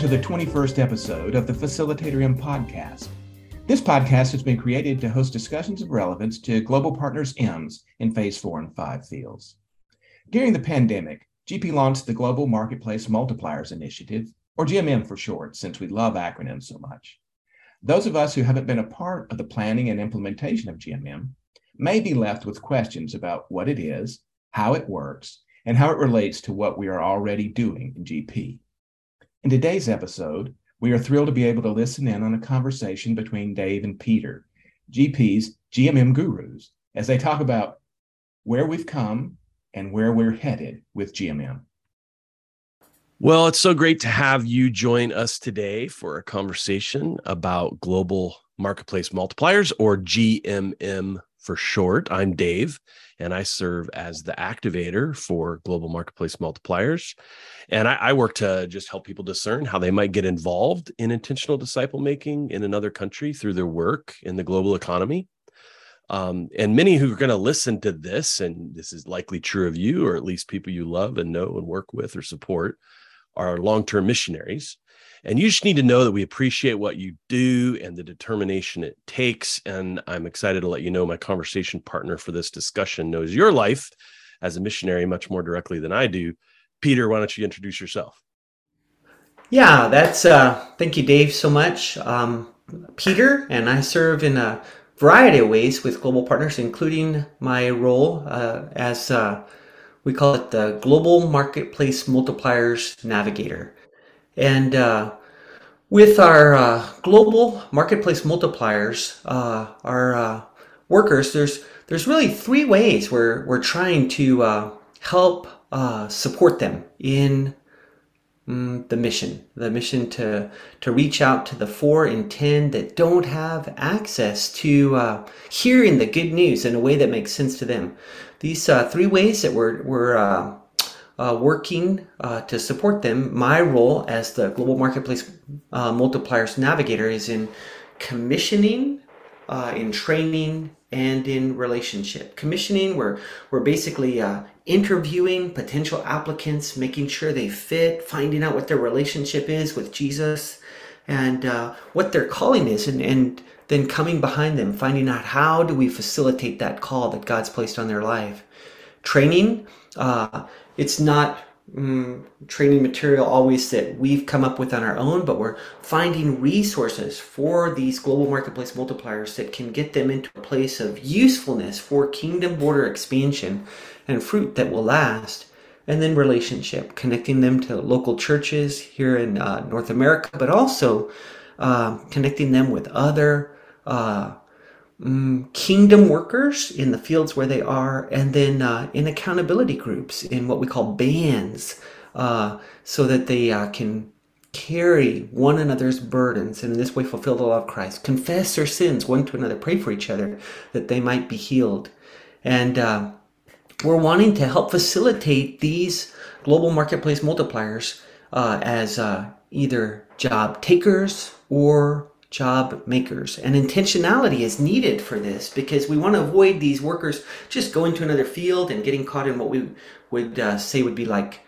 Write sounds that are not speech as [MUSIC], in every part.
To the 21st episode of the Facilitator M podcast. This podcast has been created to host discussions of relevance to Global Partners M's in Phase 4 and 5 fields. During the pandemic, GP launched the Global Marketplace Multipliers Initiative, or GMM for short, since we love acronyms so much. Those of us who haven't been a part of the planning and implementation of GMM may be left with questions about what it is, how it works, and how it relates to what we are already doing in GP. In today's episode, we are thrilled to be able to listen in on a conversation between Dave and Peter, GP's GMM gurus, as they talk about where we've come and where we're headed with GMM. Well, it's so great to have you join us today for a conversation about global marketplace multipliers or GMM for short. I'm Dave, and I serve as the activator for Global Marketplace Multipliers. And I, I, work to just help people discern how they might get involved in intentional disciple making in another country through their work in the global economy. Um, and many who are going to listen to this, and this is likely true of you, or at least people you love and know and work with or support, are long term missionaries. And you just need to know that we appreciate what you do and the determination it takes. And I'm excited to let you know my conversation partner for this discussion knows your life as a missionary much more directly than I do. Peter, why don't you introduce yourself? Yeah, that's, uh, thank you, Dave, so much. Um, Peter, and I serve in a variety of ways with global partners, including my role uh, as uh, we call it the Global Marketplace Multipliers Navigator. And uh, with our uh, global marketplace multipliers, uh, our uh, workers, there's there's really three ways we're we're trying to uh, help uh, support them in mm, the mission, the mission to to reach out to the four in ten that don't have access to hearing the good news in a way that makes sense to them. These three ways that we're we're uh, working uh, to support them. My role as the Global Marketplace uh, Multipliers Navigator is in commissioning, uh, in training, and in relationship. Commissioning, we're, we're basically uh, interviewing potential applicants, making sure they fit, finding out what their relationship is with Jesus and uh, what their calling is, and, and then coming behind them, finding out how do we facilitate that call that God's placed on their life. Training, uh, it's not mm, training material always that we've come up with on our own, but we're finding resources for these global marketplace multipliers that can get them into a place of usefulness for kingdom border expansion and fruit that will last. And then relationship, connecting them to local churches here in uh, North America, but also uh, connecting them with other uh, um, kingdom workers in the fields where they are, and then uh, in accountability groups in what we call bands, uh, so that they uh, can carry one another's burdens and in this way fulfill the law of Christ, confess their sins one to another, pray for each other that they might be healed. And uh, we're wanting to help facilitate these global marketplace multipliers uh, as uh, either job takers or job makers. And intentionality is needed for this because we want to avoid these workers just going to another field and getting caught in what we would uh, say would be like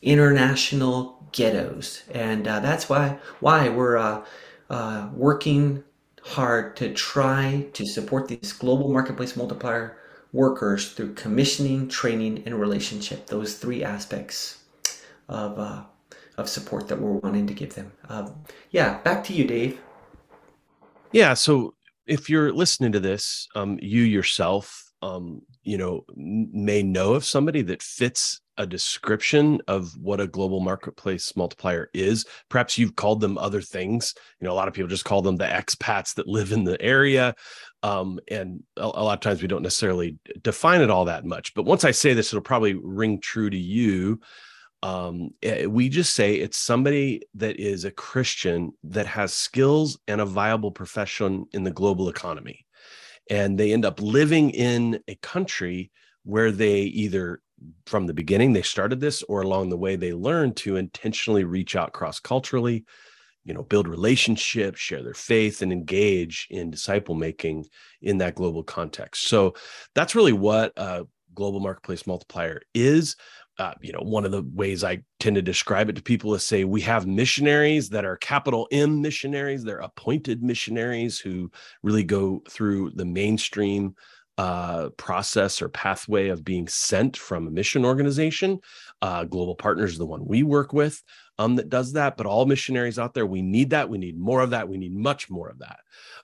international ghettos. And uh, that's why why we're uh, uh working hard to try to support these global marketplace multiplier workers through commissioning, training, and relationship. Those three aspects of uh, of support that we're wanting to give them. Uh, yeah, back to you, Dave. Yeah. So if you're listening to this, um, you yourself, um, you know, may know of somebody that fits a description of what a global marketplace multiplier is. Perhaps you've called them other things. You know, a lot of people just call them the expats that live in the area. Um, and a, a lot of times we don't necessarily define it all that much. But once I say this, it'll probably ring true to you um, eh, we just say it's somebody that is a Christian that has skills and a viable profession in the global economy. And they end up living in a country where they either from the beginning they started this or along the way they learned to intentionally reach out cross culturally you know build relationships share their faith and engage in disciple making in that global context so that's really what a global marketplace multiplier is uh, you know, one of the ways I tend to describe it to people is say we have missionaries that are capital M missionaries. They're appointed missionaries who really go through the mainstream uh, process or pathway of being sent from a mission organization. Uh, Global Partners is the one we work with um, that does that. But all missionaries out there, we need that. We need more of that. We need much more of that.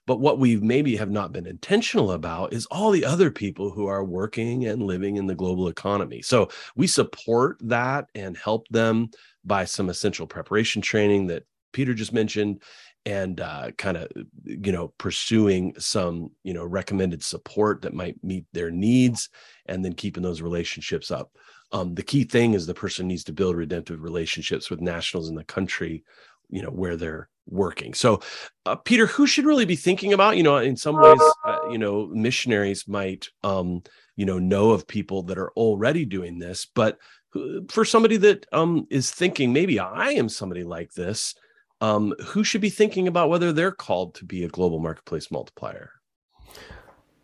But what we maybe have not been intentional about is all the other people who are working and living in the global economy. So we support that and help them by some essential preparation training that Peter just mentioned and uh, kind of you know pursuing some you know recommended support that might meet their needs and then keeping those relationships up. Um, the key thing is the person needs to build redemptive relationships with nationals in the country you know where they're working. So uh, peter who should really be thinking about you know in some ways uh, you know missionaries might um, you know know of people that are already doing this but for somebody that um, is thinking maybe i am somebody like this um, who should be thinking about whether they're called to be a global marketplace multiplier?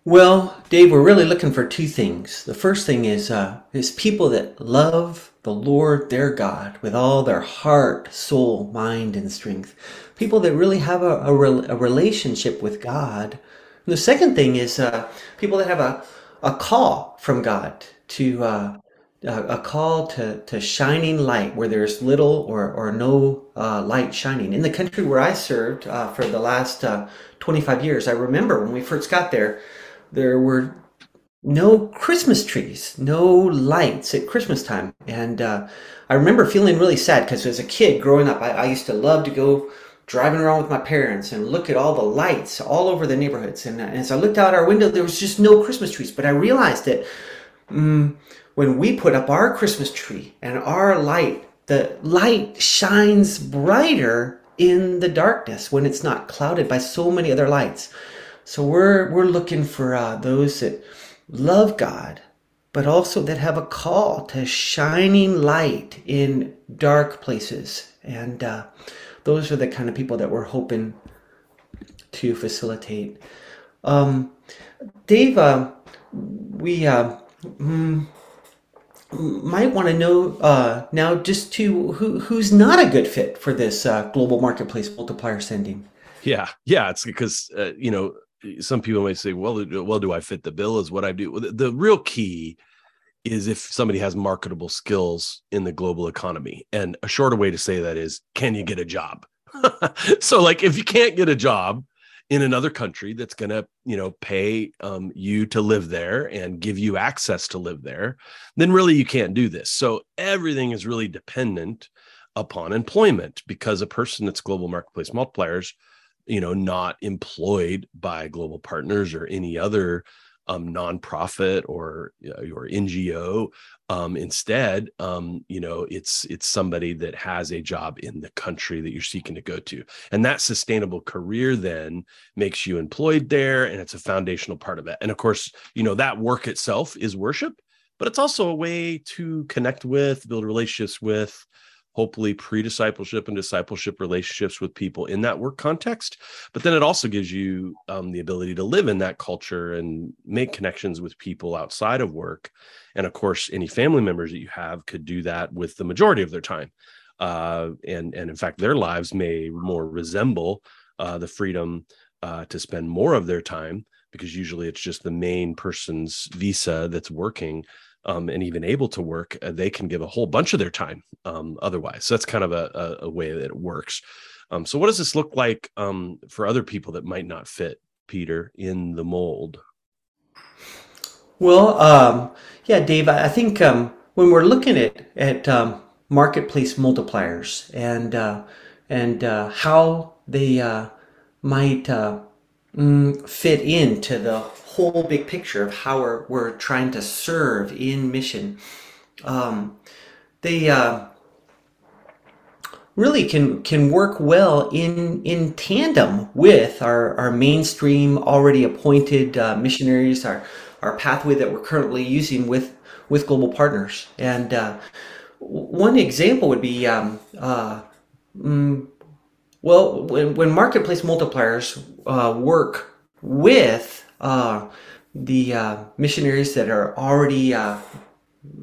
Well, Dave, we're really looking for two things. The first thing is uh, is people that love the Lord their God with all their heart, soul, mind, and strength. People that really have a, a, re- a relationship with God. And the second thing is uh, people that have a, a call from God to uh, a call to, to shining light where there's little or, or no uh, light shining. In the country where I served uh, for the last uh, 25 years, I remember when we first got there, there were no Christmas trees, no lights at Christmas time. And uh, I remember feeling really sad because as a kid growing up, I, I used to love to go driving around with my parents and look at all the lights all over the neighborhoods. And, and as I looked out our window, there was just no Christmas trees. But I realized that. Um, when we put up our Christmas tree and our light, the light shines brighter in the darkness when it's not clouded by so many other lights. So we're we're looking for uh, those that love God, but also that have a call to shining light in dark places, and uh, those are the kind of people that we're hoping to facilitate. Um, Dave, uh, we uh, mm, might want to know uh, now just to who who's not a good fit for this uh, global marketplace multiplier sending. Yeah, yeah, it's because uh, you know some people might say, well, well, do I fit the bill? Is what I do. The, the real key is if somebody has marketable skills in the global economy, and a shorter way to say that is, can you get a job? [LAUGHS] so, like, if you can't get a job, in another country that's going to you know pay um, you to live there and give you access to live there then really you can't do this. So everything is really dependent upon employment because a person that's global marketplace multipliers you know not employed by global partners or any other um, nonprofit or your NGO. Um, instead, um, you know, it's it's somebody that has a job in the country that you're seeking to go to, and that sustainable career then makes you employed there, and it's a foundational part of it. And of course, you know that work itself is worship, but it's also a way to connect with, build relationships with, hopefully pre-discipleship and discipleship relationships with people in that work context but then it also gives you um, the ability to live in that culture and make connections with people outside of work. And of course any family members that you have could do that with the majority of their time. Uh, and and in fact their lives may more resemble uh, the freedom uh, to spend more of their time because usually it's just the main person's visa that's working um, and even able to work, uh, they can give a whole bunch of their time um, otherwise. So that's kind of a, a, a way that it works. Um, so, what does this look like um, for other people that might not fit, Peter, in the mold? Well, um, yeah, Dave, I think um, when we're looking at at marketplace multipliers and uh, and uh, how they uh, might uh, mm, fit into the whole big picture of how we're, we're trying to serve in mission. Um, they uh, really can can work well in in tandem with our, our mainstream already appointed uh, missionaries, our our pathway that we're currently using with with global partners. And uh, one example would be, um, uh, mm, well, when, when marketplace multipliers uh, work with uh, the uh, missionaries that are already uh,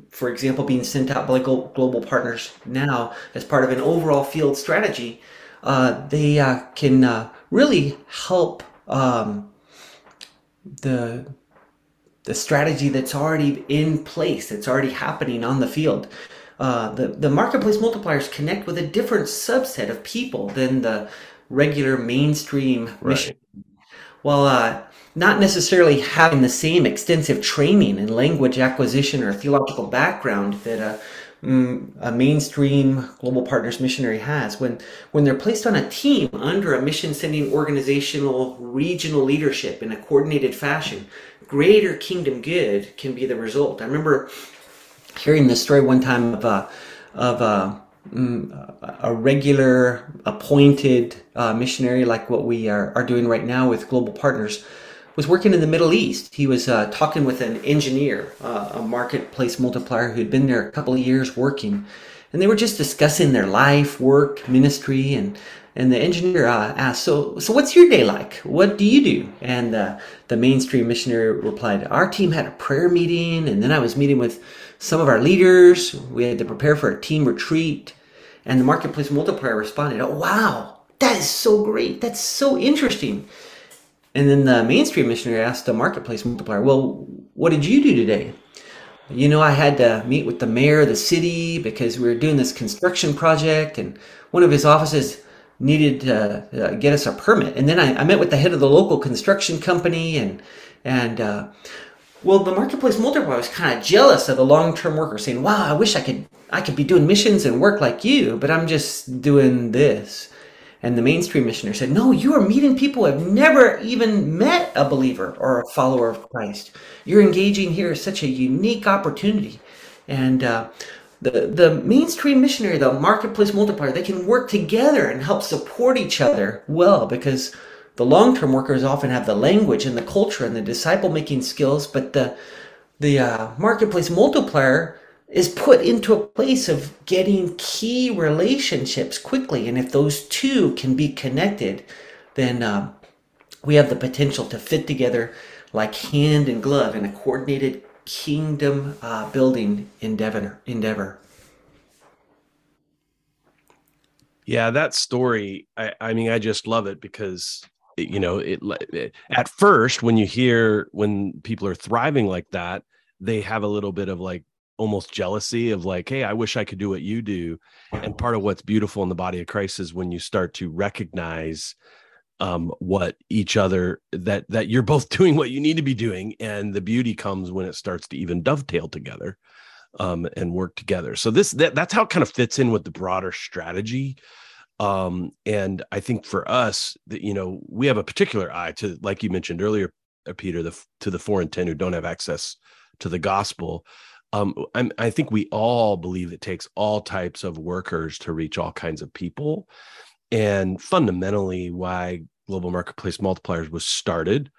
for example, being sent out by global partners now as part of an overall field strategy, uh, they can really help um, the the strategy that's already in place, that's already happening on the field. Uh, the, the marketplace multipliers connect with a different subset of people than the regular mainstream right. mission. While uh, not necessarily having the same extensive training in language acquisition or theological background that a, mm, a mainstream global partners missionary has, when, when they're placed on a team under a mission sending organizational regional leadership in a coordinated fashion, greater kingdom good can be the result. I remember hearing this story one time of a, of a, mm, a regular appointed uh, missionary like what we are, are doing right now with global partners was working in the Middle East. He was uh, talking with an engineer, uh, a marketplace multiplier who'd been there a couple of years working, and they were just discussing their life, work, ministry, and and the engineer uh, asked, "So, so what's your day like? What do you do?" And uh, the mainstream missionary replied, "Our team had a prayer meeting, and then I was meeting with some of our leaders. We had to prepare for a team retreat." And the marketplace multiplier responded, "Oh, wow, that is so great! That's so interesting." And then the mainstream missionary asked the marketplace multiplier, Well, what did you do today? You know, I had to meet with the mayor of the city because we were doing this construction project, and one of his offices needed to uh, get us a permit. And then I, I, met with the head of the local construction company, and and uh, well, the marketplace multiplier was kind of jealous of the long-term worker, saying, "Wow, I wish I could I could be doing missions and work like you, but I'm just doing this." And the mainstream missionary said, No, you are meeting people who have never even met a believer or a follower of Christ. You're engaging here is such a unique opportunity. And uh, the, the mainstream missionary, the marketplace multiplier, they can work together and help support each other well because the long term workers often have the language and the culture and the disciple making skills, but the, the uh, marketplace multiplier is put into a place of getting key relationships quickly. And if those two can be connected, then um, we have the potential to fit together like hand and glove in a coordinated kingdom uh, building endeavor. endeavor. Yeah, that story, I, I mean, I just love it because you know it, it at first when you hear when people are thriving like that they have a little bit of like almost jealousy of like hey i wish i could do what you do. And part of what's beautiful in the body of christ is when you start to recognize um, what each other that that you're both [LAUGHS] doing what you need to be doing and the beauty comes when it starts to even dovetail together um, and work together. So this that, that's how it kind of fits in with the broader strategy um, and i think for us that you know we have a particular eye to like you mentioned earlier uh, peter the to the four and ten who don't have access to the gospel um, I think we all believe it takes all types of workers to reach all kinds of people. And fundamentally, why Global Marketplace Multipliers was started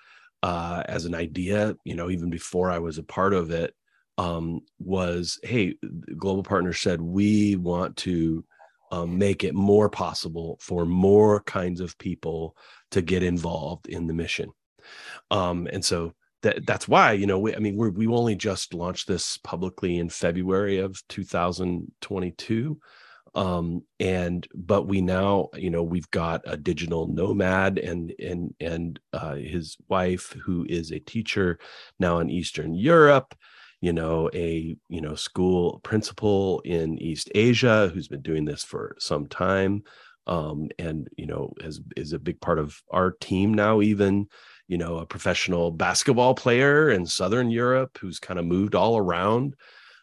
uh, as an idea, you know, even before I was a part of it, um, was hey, Global Partners said, we want to um, make it more possible for more kinds of people to get involved in the mission. Um, and so that that's why you know we, i mean we we only just launched this publicly in february of 2022 um and but we now you know we've got a digital nomad and and and uh, his wife who is a teacher now in eastern europe you know a you know school principal in east asia who's been doing this for some time um and you know has is a big part of our team now even you know, a professional basketball player in Southern Europe who's kind of moved all around.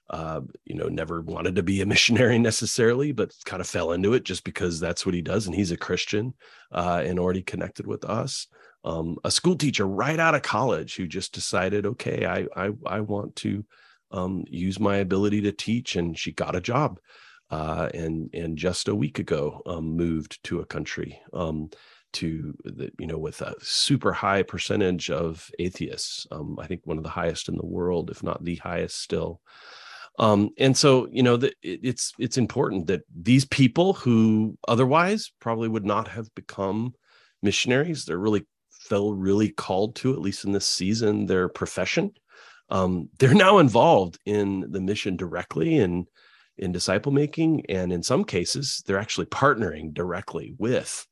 Uh, you know, never wanted to be a [LAUGHS] missionary necessarily, but kind of fell into it just because that's what he does. And he's a Christian uh, and already connected with us. Um, a school teacher right out of college who just decided, okay, I I, I want to um, use my ability to teach, and she got a job. Uh, and and just a week ago um, moved to a country. Um, to the, you know with a super high percentage of atheists um, i think one of the highest in the world if not the highest still um, and so you know the, it, it's it's important that these people who otherwise probably would not have become missionaries they're really feel really called to at least in this season their profession um, [LAUGHS] they're now involved in the mission directly and in disciple making. And in some cases, they're actually partnering directly with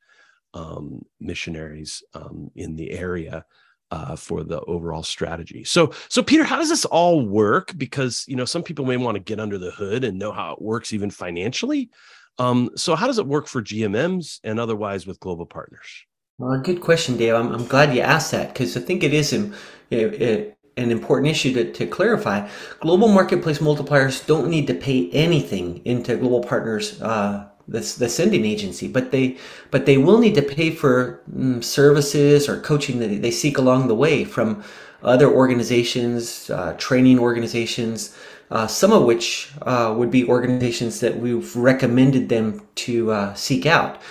um, missionaries um, in the area uh, for the overall strategy. So, so Peter, how does this all work? Because you know some people may want to get under the hood and know how it works even financially. Um, so, how does it work for GMMs and otherwise with global partners? Well, good question, Dave. I'm, I'm glad you asked that because I think it is an, an important issue to, to clarify. Global marketplace multipliers don't need to pay anything into global partners uh, the, the sending agency, but they but they will need to pay for mm, services or coaching that they seek along the way from other organizations, uh, training organizations, uh, some of which uh, would be organizations that we've recommended them to uh, seek out.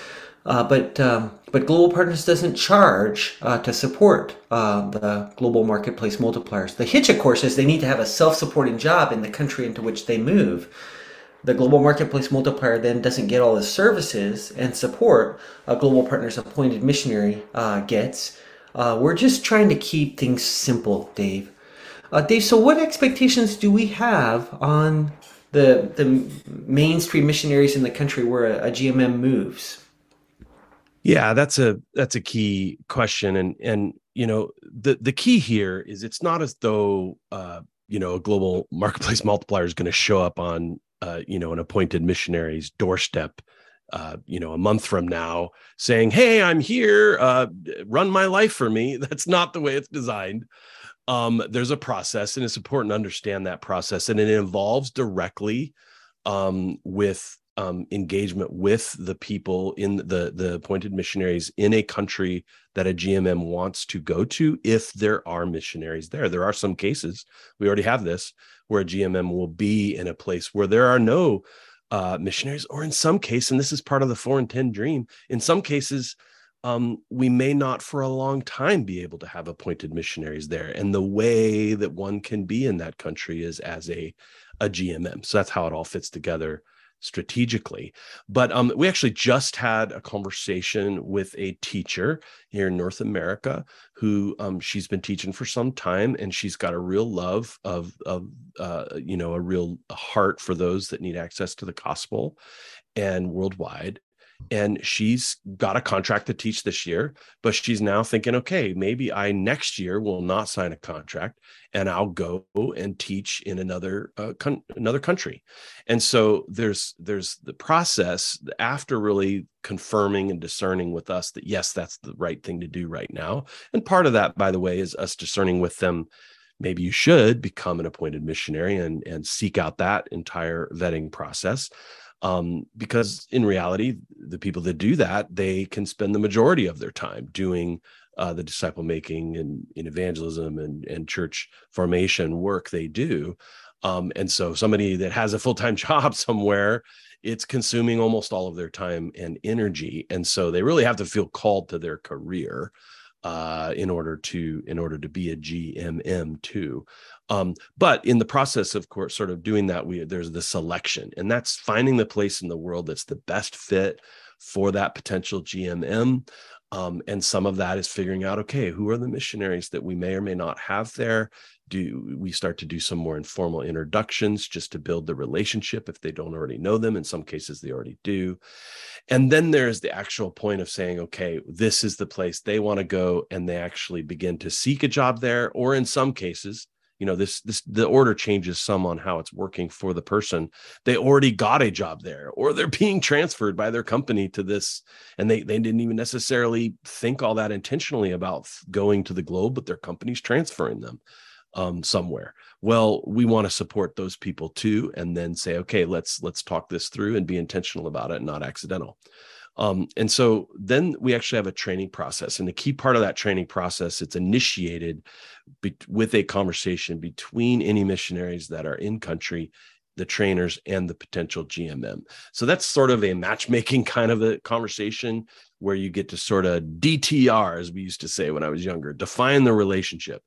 Uh, but um, but Global Partners doesn't charge uh, to support the global marketplace multipliers. The hitch, of course, is they need to have a self-supporting job in the country into which they move the global marketplace multiplier then doesn't get all the services and support a global partner's appointed missionary uh, gets. Uh, we're just trying to keep things simple, Dave. Uh, Dave, so what expectations do we have on the the mainstream missionaries in the country where a, a GMM moves? Yeah, that's a that's a key question, and and you know the the key here is it's not as though uh, you know a global [LAUGHS] marketplace multiplier is going to show up on uh, you know, an appointed missionary's doorstep, uh, you know, a month from now, saying, "Hey, I'm here. Uh, run my life for me." [LAUGHS] That's not the way it's designed. Um, there's a process, and it's important to understand that process, and it involves directly um, with um, engagement with the people in the the appointed missionaries in a country that a GMM wants to go to if there are missionaries there. There are some cases we already have this where a GMM will be in a place where there are no uh, missionaries, or in some case, and this is part of the four and ten dream. In some cases, um, we may not for a long time be able to have appointed missionaries there. And the way that one can be in that country is as a a GMM. So that's how it all fits together strategically. But um, we actually just had a conversation with a teacher here in North America who um, she's been teaching for some time, and she's got a real love of of uh, you know a real heart for those that need access to the gospel and worldwide and she's got a contract to teach this year but she's now thinking okay maybe i next year will not sign a contract and i'll go and teach in another uh, con- another country. And so there's there's the process after really confirming and discerning with us that yes that's the right thing to do right now. And part of that by the way is us discerning with them maybe you should become an appointed missionary and and seek out that entire vetting process um, because in reality, the people that do that they can spend the majority of their time doing uh, the disciple making and in evangelism and, and church formation work they do. Um, and so, somebody that has a full time [LAUGHS] job somewhere, it's consuming almost all of their time and energy, and so they really have to feel called to their career uh, in order to in order to be a GMM too. Um, but in the process, of course, sort of doing that, we there's the selection, and that's finding the place in the world that's the best fit for that potential GMM. Um, and some of that is figuring out, okay, who are the missionaries that we may or may not have there? Do we start to do some more informal introductions just to build the relationship if they don't already know them? In some cases, they already do. And then there's the actual point of saying, okay, this is the place they want to go, and they actually begin to seek a job there, or in some cases, you know this this the order changes some on how it's working for the person they already got a job there or they're [LAUGHS] being transferred by their company to this and they they didn't even necessarily think all that intentionally about going to the globe but their company's transferring them um, somewhere well we want to support those people too and then say okay let's let's talk this through and be intentional about it not accidental um, and so then we actually have a training process. And the key part of that training process, it's initiated be- with a conversation between any missionaries that are in country the trainers and the potential GMM. So that's sort of a matchmaking [LAUGHS] kind of a conversation where you get to sort of DTR, as we used to say when I was younger, define the relationship.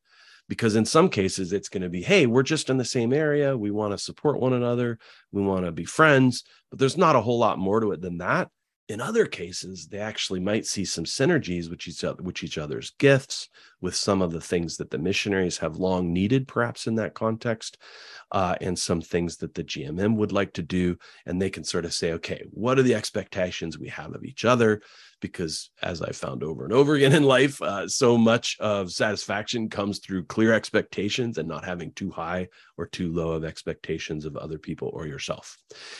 Because in some cases, it's going to be, hey, we're just in the same area. We want to support one another. We want to be friends. But there's not a whole lot more to it than that in other cases they actually might see some synergies with each other with each other's gifts with some of the things that the missionaries have long needed, perhaps in that context, uh, and some things that the GMM would like to do. And they can sort of say, okay, what are the expectations we have of each other? Because as I found over and over again in life, uh, so much of satisfaction comes through clear expectations and not having too high or too low of expectations of other people or yourself.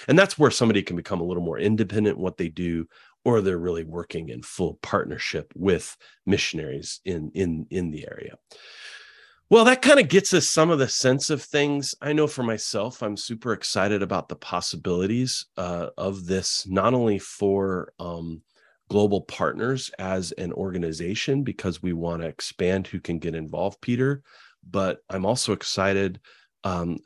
And that's where somebody can become a little more independent in what they do or they're really working in full partnership with missionaries in in in the area well, that kind of gets us some of the sense of things. I know for myself, I'm super excited about the possibilities uh, of this, not only for um, global partners as an organization, because we want to expand who can get involved, Peter, but I'm also excited um,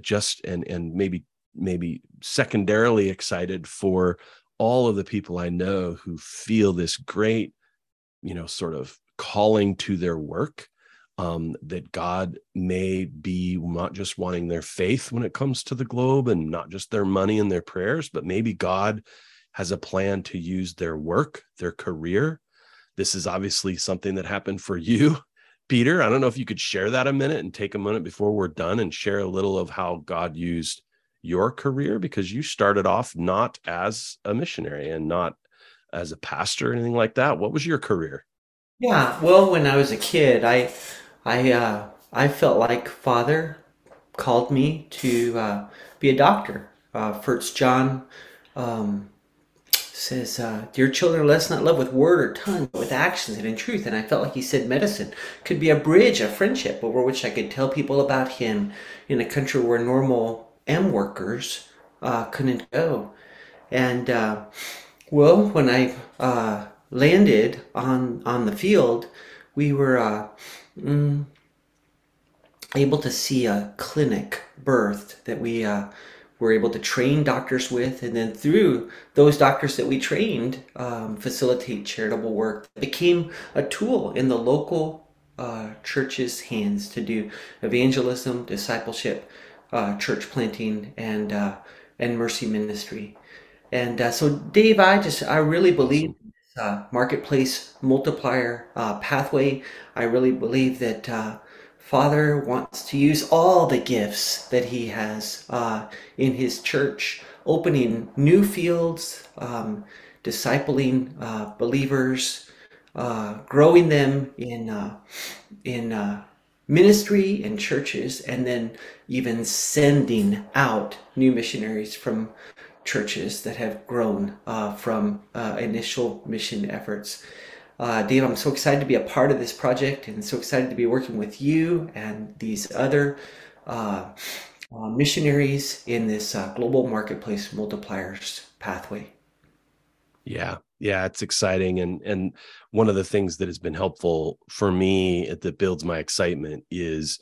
just and and maybe maybe secondarily excited for all of the people I know who feel this great, you know, sort of calling to their work um, that God may be not just wanting their faith when it comes to the globe and not just their money and their prayers, but maybe God has a plan to use their work, their career. This is obviously something that happened for you, [LAUGHS] Peter. I don't know if you could share that a minute and take a minute before we're done and share a little of how God used your career because you started off not as a missionary and not as a pastor or anything like that. What was your career? Yeah, well, when I was a kid, I I uh, I felt like Father called me to uh, be a doctor. Uh, First John um, says, uh, "Dear children, let us not love with word or tongue, but with actions and in truth." And I felt like he said medicine could be a bridge, a friendship over which I could tell people about him in a country where normal M workers uh, couldn't go. And uh, well, when I uh, landed on on the field, we were uh, mm, able to see a clinic birthed that we uh, were able to train doctors with, and then through those doctors that we trained, um, facilitate charitable work. It became a tool in the local uh, church's hands to do evangelism, discipleship, uh, church planting, and uh, and mercy ministry. And uh, so, Dave, I just I really believe uh, marketplace multiplier uh, pathway. I really believe that uh, Father wants to use all the gifts that He has uh, in His church, opening new fields, um, discipling uh, believers, uh, growing them in in ministry in churches, and then even sending out new missionaries from churches that have grown uh, from uh, initial mission efforts. Uh, Dave, I'm so excited to be a part of this project and so excited to be working with you and these other uh, uh, missionaries in this uh, global marketplace multipliers pathway. Yeah, yeah, it's exciting, and and one of the things that has been helpful for me that builds my excitement is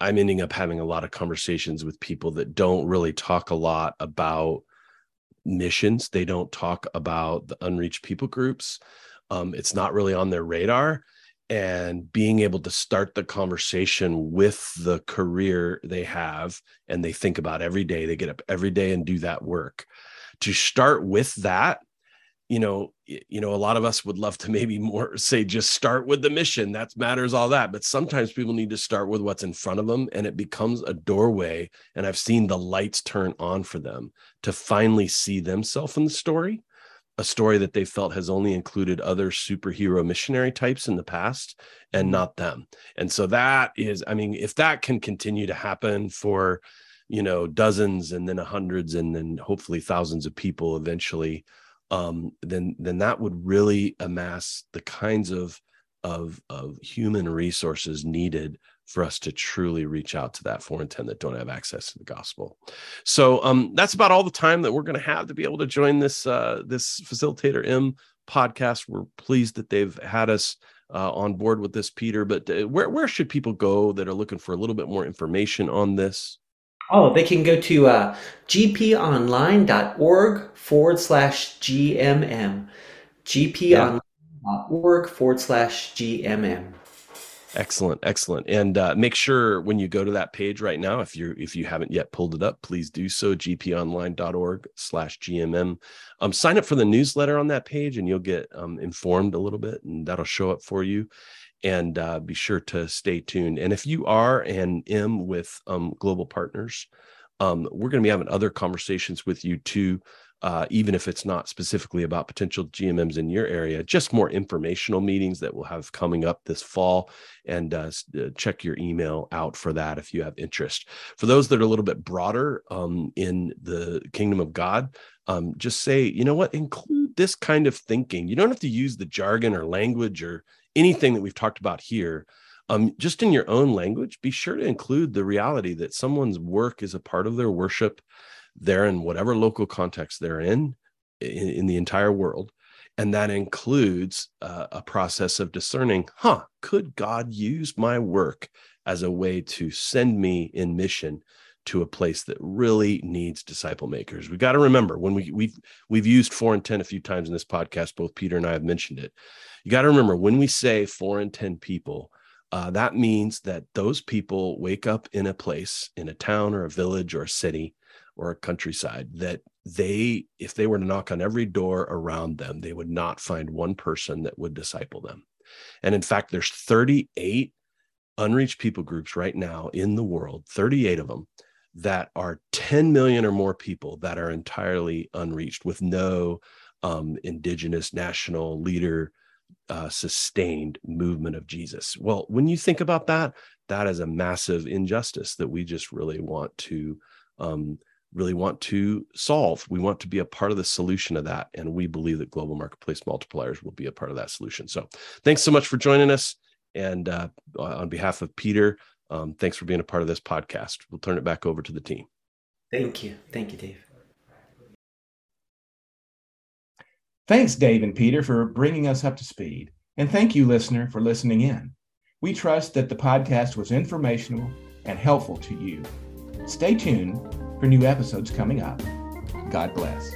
I'm ending up having a lot of conversations with people that don't really talk a lot about missions. They don't talk about the unreached people groups. Um, it's not really on their radar. And being able to start the conversation with the career they have and they think about every day, they get up every day and do that work. To start with that you know you know a lot of us would love to maybe more [LAUGHS] say just start with the mission that matters all that but sometimes people need to start with what's in front of them and it becomes a doorway and i've seen the lights turn on for them to finally see themselves in the story a story that they felt has only included other superhero missionary types in the past and mm-hmm. not them and so that is i mean if that can continue to happen for you know dozens and then hundreds and then hopefully thousands of people eventually um, then then that would really amass the kinds of of of human resources needed for us to truly reach out to that 4 in 10 that don't have access to the gospel. So um, that's about all the time that we're going to have to be able to join this uh, this facilitator M podcast. We're pleased that they've had us uh, on board with this, Peter. But uh, where where should people go that are looking for a little bit more information on this? Oh, they can go to uh, gponline.org forward slash GMM. gponline.org forward slash GMM. Excellent, excellent. And uh, make sure when you go to that page right now, if you if you haven't yet pulled it up, please do so. gponline.org slash GMM. Um, sign up for the newsletter on that page and you'll get um, informed a little bit and that'll show up for you. And uh, be sure to stay tuned. And if you are and am with um, global partners, um, we're going to be having other conversations with you too uh, even if it's not specifically about potential GMMs in your area, just more informational meetings that we'll have coming up this fall. And uh, uh, check your email out for that if you have interest. For those that are a little bit broader um, in the kingdom of God, um, just say, you know what, include this kind of thinking. You don't have to use the jargon or language or anything that we've talked about here. Um, just in your own language, be sure to include the reality that someone's work is a part of their worship they're in whatever local context they're in, in, in the entire world. And that includes uh, a process of discerning, huh, could God use my work as a way to send me in mission to a place that really needs disciple makers. We got to remember when we we've we've used four and ten a few times in this podcast. Both Peter and I have mentioned it. You got to remember when we say four and ten people, uh, that means that those people wake up in a place, in a town or a village or a city, or a countryside that they if they were to knock on every door around them they would not find one person that would disciple them and in fact there's 38 unreached people groups right now in the world 38 of them that are 10 million or more people that are entirely unreached with no um, indigenous national leader uh, sustained movement of Jesus. Well, when you think about that, that is a massive injustice that we just really want to um, really want to solve. We want to be a part of the solution of that. And we believe that global marketplace multipliers will be a part of that solution. So thanks so much for joining us. And uh, on behalf of Peter, um, thanks for being a part of this podcast. We'll turn it back over to the team. Thank you. Thank you, Dave. Thanks, Dave and Peter, for bringing us up to speed. And thank you, listener, for listening in. We trust that the podcast was informational and helpful to you. Stay tuned for new episodes coming up. God bless.